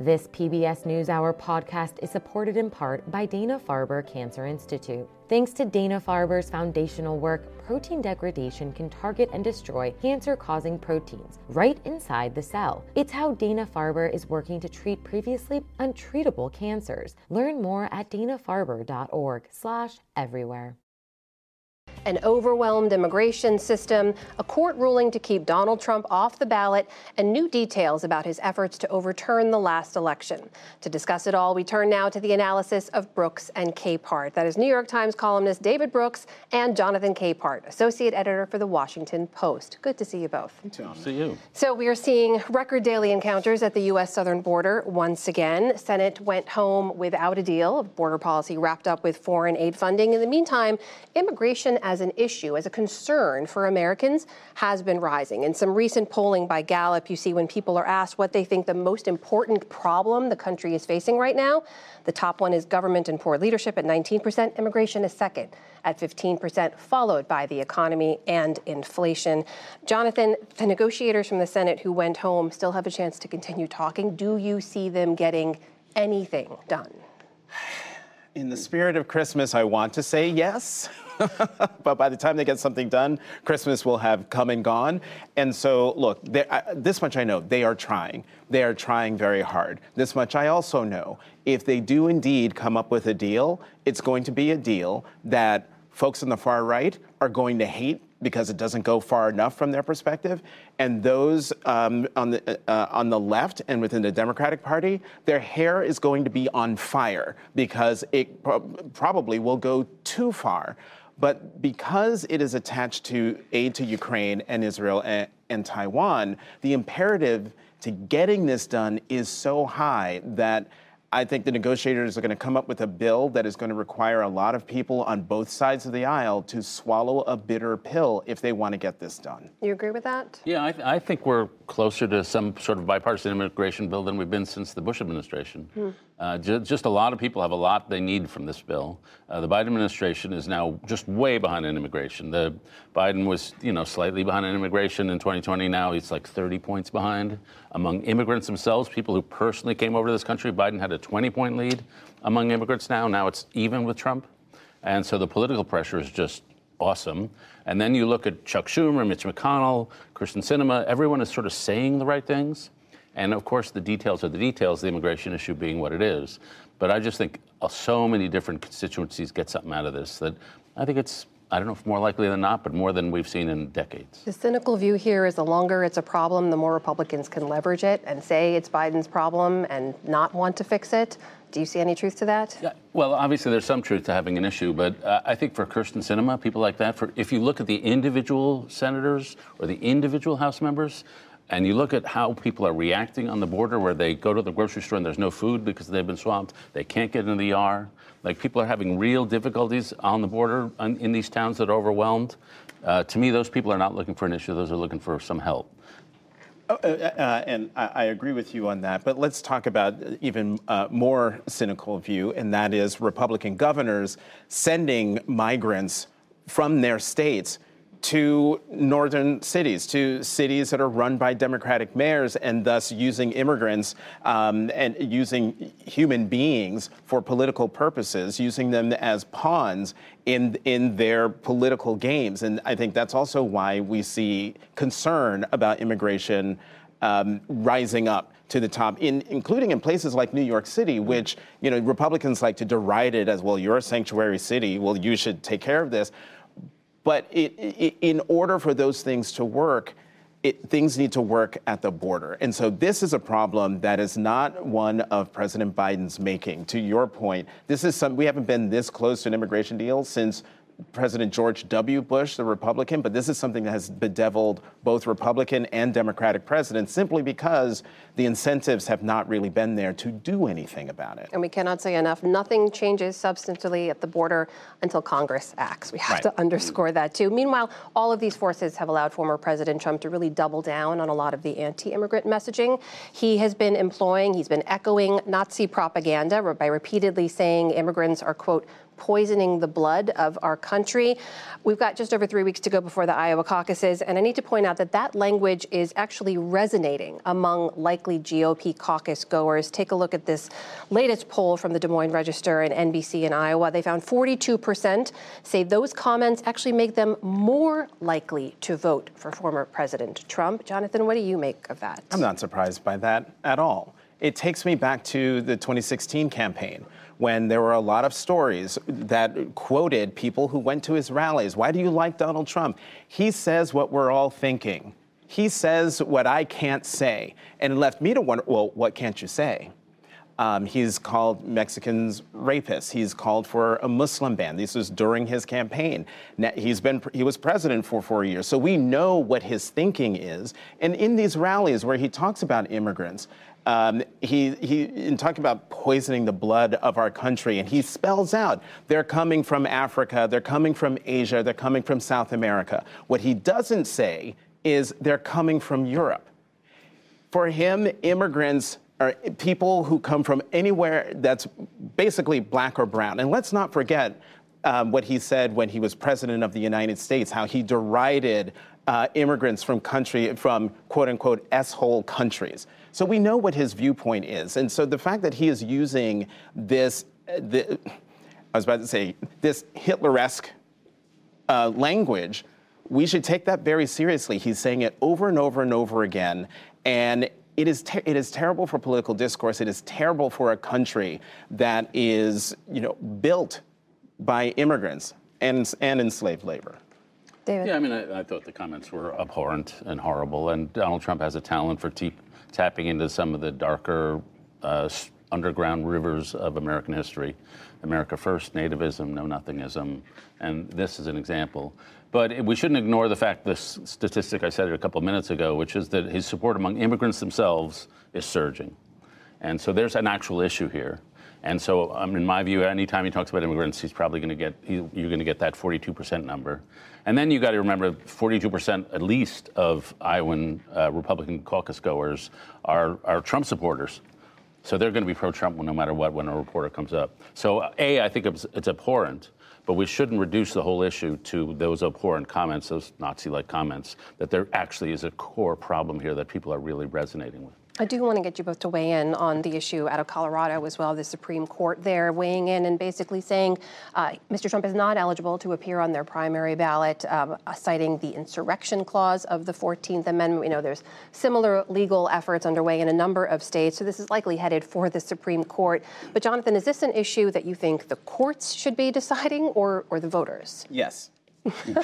This PBS NewsHour podcast is supported in part by Dana Farber Cancer Institute. Thanks to Dana Farber's foundational work, protein degradation can target and destroy cancer causing proteins right inside the cell. It's how Dana Farber is working to treat previously untreatable cancers. Learn more at danafarber.org/everywhere an overwhelmed immigration system, a court ruling to keep Donald Trump off the ballot, and new details about his efforts to overturn the last election. To discuss it all, we turn now to the analysis of Brooks and Capehart. That is New York Times columnist David Brooks and Jonathan Capehart, associate editor for the Washington Post. Good to see you both. Good to see you. So we are seeing record daily encounters at the U.S. southern border once again. Senate went home without a deal. Border policy wrapped up with foreign aid funding. In the meantime, immigration as an issue, as a concern for Americans, has been rising. In some recent polling by Gallup, you see when people are asked what they think the most important problem the country is facing right now, the top one is government and poor leadership at 19%, immigration is second at 15%, followed by the economy and inflation. Jonathan, the negotiators from the Senate who went home still have a chance to continue talking. Do you see them getting anything done? In the spirit of Christmas, I want to say yes. but by the time they get something done, Christmas will have come and gone. And so, look, this much I know they are trying. They are trying very hard. This much I also know. If they do indeed come up with a deal, it's going to be a deal that folks on the far right are going to hate because it doesn't go far enough from their perspective. And those um, on, the, uh, on the left and within the Democratic Party, their hair is going to be on fire because it pro- probably will go too far. But because it is attached to aid to Ukraine and Israel and, and Taiwan, the imperative to getting this done is so high that I think the negotiators are going to come up with a bill that is going to require a lot of people on both sides of the aisle to swallow a bitter pill if they want to get this done. You agree with that? Yeah, I, th- I think we're closer to some sort of bipartisan immigration bill than we've been since the Bush administration. Hmm. Uh, ju- just a lot of people have a lot they need from this bill. Uh, the Biden administration is now just way behind in immigration. The Biden was, you know, slightly behind in immigration in 2020. Now he's like 30 points behind. Among immigrants themselves, people who personally came over to this country, Biden had a 20-point lead among immigrants. Now, now it's even with Trump, and so the political pressure is just awesome. And then you look at Chuck Schumer, Mitch McConnell, Kyrsten Sinema. Everyone is sort of saying the right things. And of course, the details are the details, the immigration issue being what it is. But I just think uh, so many different constituencies get something out of this that I think it's I don't know if more likely than not, but more than we've seen in decades. The cynical view here is the longer it's a problem, the more Republicans can leverage it and say it's Biden's problem and not want to fix it. Do you see any truth to that? Yeah, well, obviously there's some truth to having an issue, but uh, I think for Kyrsten Sinema, people like that, for if you look at the individual senators or the individual House members, and you look at how people are reacting on the border where they go to the grocery store and there's no food because they've been swamped, they can't get into the ER. Like people are having real difficulties on the border in these towns that are overwhelmed. Uh, to me, those people are not looking for an issue, those are looking for some help. Oh, uh, uh, and I, I, agree with you on that. But let's talk about even uh, more cynical view, and that is Republican governors sending migrants from their states to northern cities, to cities that are run by Democratic mayors, and thus using immigrants um, and using human beings for political purposes, using them as pawns in in their political games. And I think that's also why we see concern about immigration um, rising up to the top, in, including in places like New York City, which you know Republicans like to deride it as well. You're a sanctuary city. Well, you should take care of this. But it, it, in order for those things to work, it, things need to work at the border. And so this is a problem that is not one of President Biden's making. To your point, this is some, we haven't been this close to an immigration deal since President George W. Bush, the Republican, but this is something that has bedeviled both Republican and Democratic presidents simply because the incentives have not really been there to do anything about it. And we cannot say enough. Nothing changes substantively at the border until Congress acts. We have right. to underscore that too. Meanwhile, all of these forces have allowed former President Trump to really double down on a lot of the anti immigrant messaging. He has been employing, he's been echoing Nazi propaganda by repeatedly saying immigrants are, quote, poisoning the blood of our country. We've got just over three weeks to go before the Iowa caucuses, and I need to point out that that language is actually resonating among likely GOP caucus goers. Take a look at this latest poll from the Des Moines Register and NBC in Iowa. They found 42% say those comments actually make them more likely to vote for former President Trump. Jonathan, what do you make of that? I'm not surprised by that at all. It takes me back to the 2016 campaign when there were a lot of stories that quoted people who went to his rallies. Why do you like Donald Trump? He says what we're all thinking. He says what I can't say. And it left me to wonder well, what can't you say? Um, he's called Mexicans rapists. He's called for a Muslim ban. This was during his campaign. He's been he was president for four years, so we know what his thinking is. And in these rallies where he talks about immigrants, um, he, he, in talking about poisoning the blood of our country, and he spells out they're coming from Africa, they're coming from Asia, they're coming from South America. What he doesn't say is they're coming from Europe. For him, immigrants are people who come from anywhere that's basically black or brown. And let's not forget um, what he said when he was president of the United States, how he derided uh, immigrants from country from quote unquote s-hole countries. So we know what his viewpoint is. And so the fact that he is using this, the, I was about to say, this Hitler-esque uh, language, we should take that very seriously. He's saying it over and over and over again. And it is, ter- it is terrible for political discourse. It is terrible for a country that is, you know, built by immigrants and, and enslaved labor. David. Yeah, I mean, I, I, thought the comments were abhorrent and horrible. And Donald Trump has a talent for te- tapping into some of the darker uh, underground rivers of American history. America First, nativism, Know Nothingism, and this is an example. But we shouldn't ignore the fact, this statistic I said a couple minutes ago, which is that his support among immigrants themselves is surging. And so there's an actual issue here. And so, um, in my view, anytime he talks about immigrants, he's probably going to get he, you're going to get that 42% number. And then you got to remember, 42% at least of Iowan uh, Republican caucus goers are are Trump supporters. So they're going to be pro-Trump no matter what when a reporter comes up. So, a, I think it's, it's abhorrent. But we shouldn't reduce the whole issue to those abhorrent comments, those Nazi like comments, that there actually is a core problem here that people are really resonating with. I do want to get you both to weigh in on the issue out of Colorado as well. The Supreme Court there weighing in and basically saying uh, Mr. Trump is not eligible to appear on their primary ballot, um, citing the insurrection clause of the 14th Amendment. We know there's similar legal efforts underway in a number of states, so this is likely headed for the Supreme Court. But, Jonathan, is this an issue that you think the courts should be deciding or, or the voters? Yes.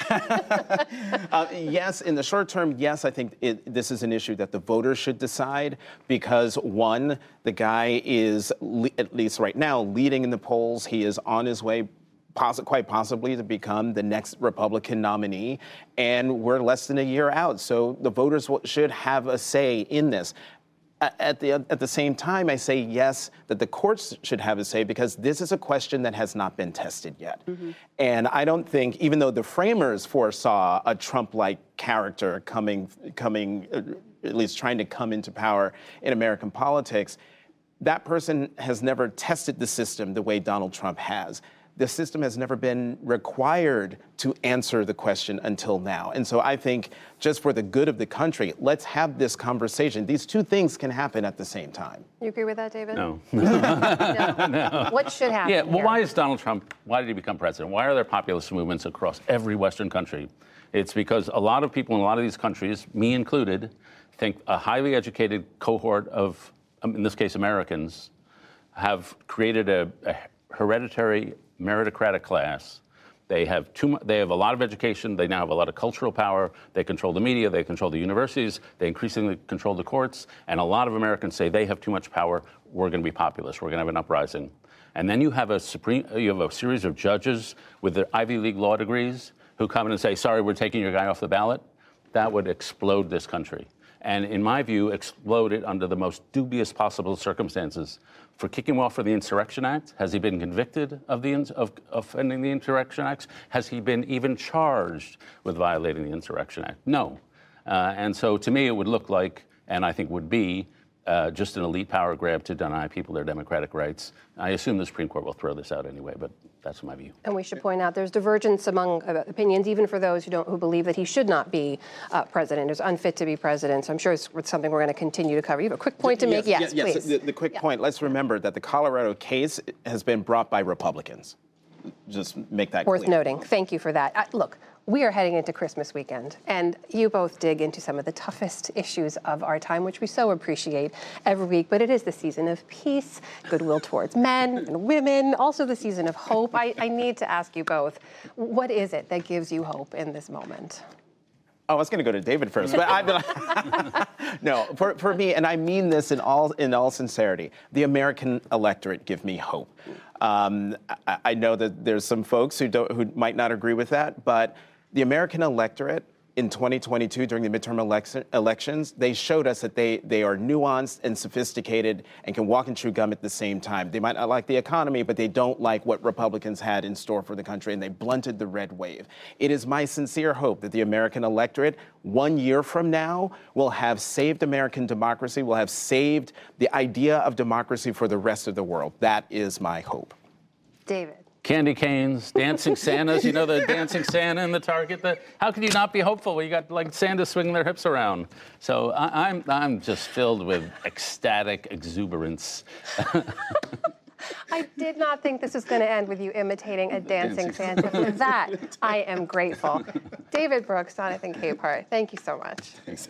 uh, yes, in the short term, yes, I think it, this is an issue that the voters should decide because, one, the guy is, le- at least right now, leading in the polls. He is on his way quite possibly to become the next Republican nominee. And we're less than a year out. So the voters w- should have a say in this at the, at the same time, I say yes, that the courts should have a say because this is a question that has not been tested yet. Mm-hmm. And I don't think, even though the framers foresaw a Trump like character coming, coming, at least trying to come into power in American politics, that person has never tested the system the way Donald Trump has the system has never been required to answer the question until now. And so I think just for the good of the country, let's have this conversation. These two things can happen at the same time. You agree with that, David? No. no. no. What should happen? Yeah, well, here? why is Donald Trump, why did he become president? Why are there populist movements across every Western country? It's because a lot of people in a lot of these countries, me included, think a highly educated cohort of, um, in this case, Americans, have created a, a hereditary meritocratic class. They have too they have a lot of education. They now have a lot of cultural power. They control the media. They control the universities. They increasingly control the courts. And a lot of Americans say they have too much power. We're going to be populist. We're going to have an uprising. And then you have a supreme you have a series of judges with their Ivy League law degrees who come in and say, "Sorry, we're taking your guy off the ballot." That would explode this country. And in my view, exploded under the most dubious possible circumstances for kicking off for the Insurrection Act? Has he been convicted of, the, of offending the Insurrection Act? Has he been even charged with violating the Insurrection Act? No. Uh, and so to me, it would look like, and I think would be, uh, just an elite power grab to deny people their democratic rights. I assume the Supreme Court will throw this out anyway, but that's my view. And we should point out there's divergence among uh, opinions, even for those who don't who believe that he should not be uh, president, is unfit to be president. So I'm sure it's something we're going to continue to cover. You have a quick point to make? Yes, yes, please. The, the quick yeah. point. Let's remember that the Colorado case has been brought by Republicans. Just make that worth clear. noting. Thank you for that. Uh, look, we are heading into Christmas weekend, and you both dig into some of the toughest issues of our time, which we so appreciate every week. But it is the season of peace, goodwill towards men and women, also the season of hope. I, I need to ask you both what is it that gives you hope in this moment? Oh, I was going to go to David first, but I've been no. For, for me, and I mean this in all in all sincerity, the American electorate give me hope. Um, I, I, know that there's some folks who don't who might not agree with that, but the American electorate in 2022 during the midterm election, elections, they showed us that they, they are nuanced and sophisticated and can walk and chew gum at the same time. They might not like the economy, but they don't like what Republicans had in store for the country, and they blunted the red wave. It is my sincere hope that the American electorate, one year from now, will have saved American democracy, will have saved the idea of democracy for the rest of the world. That is my hope. David candy canes, dancing Santas. You know the dancing Santa in the Target. The, how can you not be hopeful when you got like Santa swinging their hips around? So I, am I'm, I'm just filled with ecstatic exuberance. I did not think this was going to end with you imitating a dancing, Santa. For that, I am grateful. David Brooks, Jonathan Capehart, thank you so much. Thanks.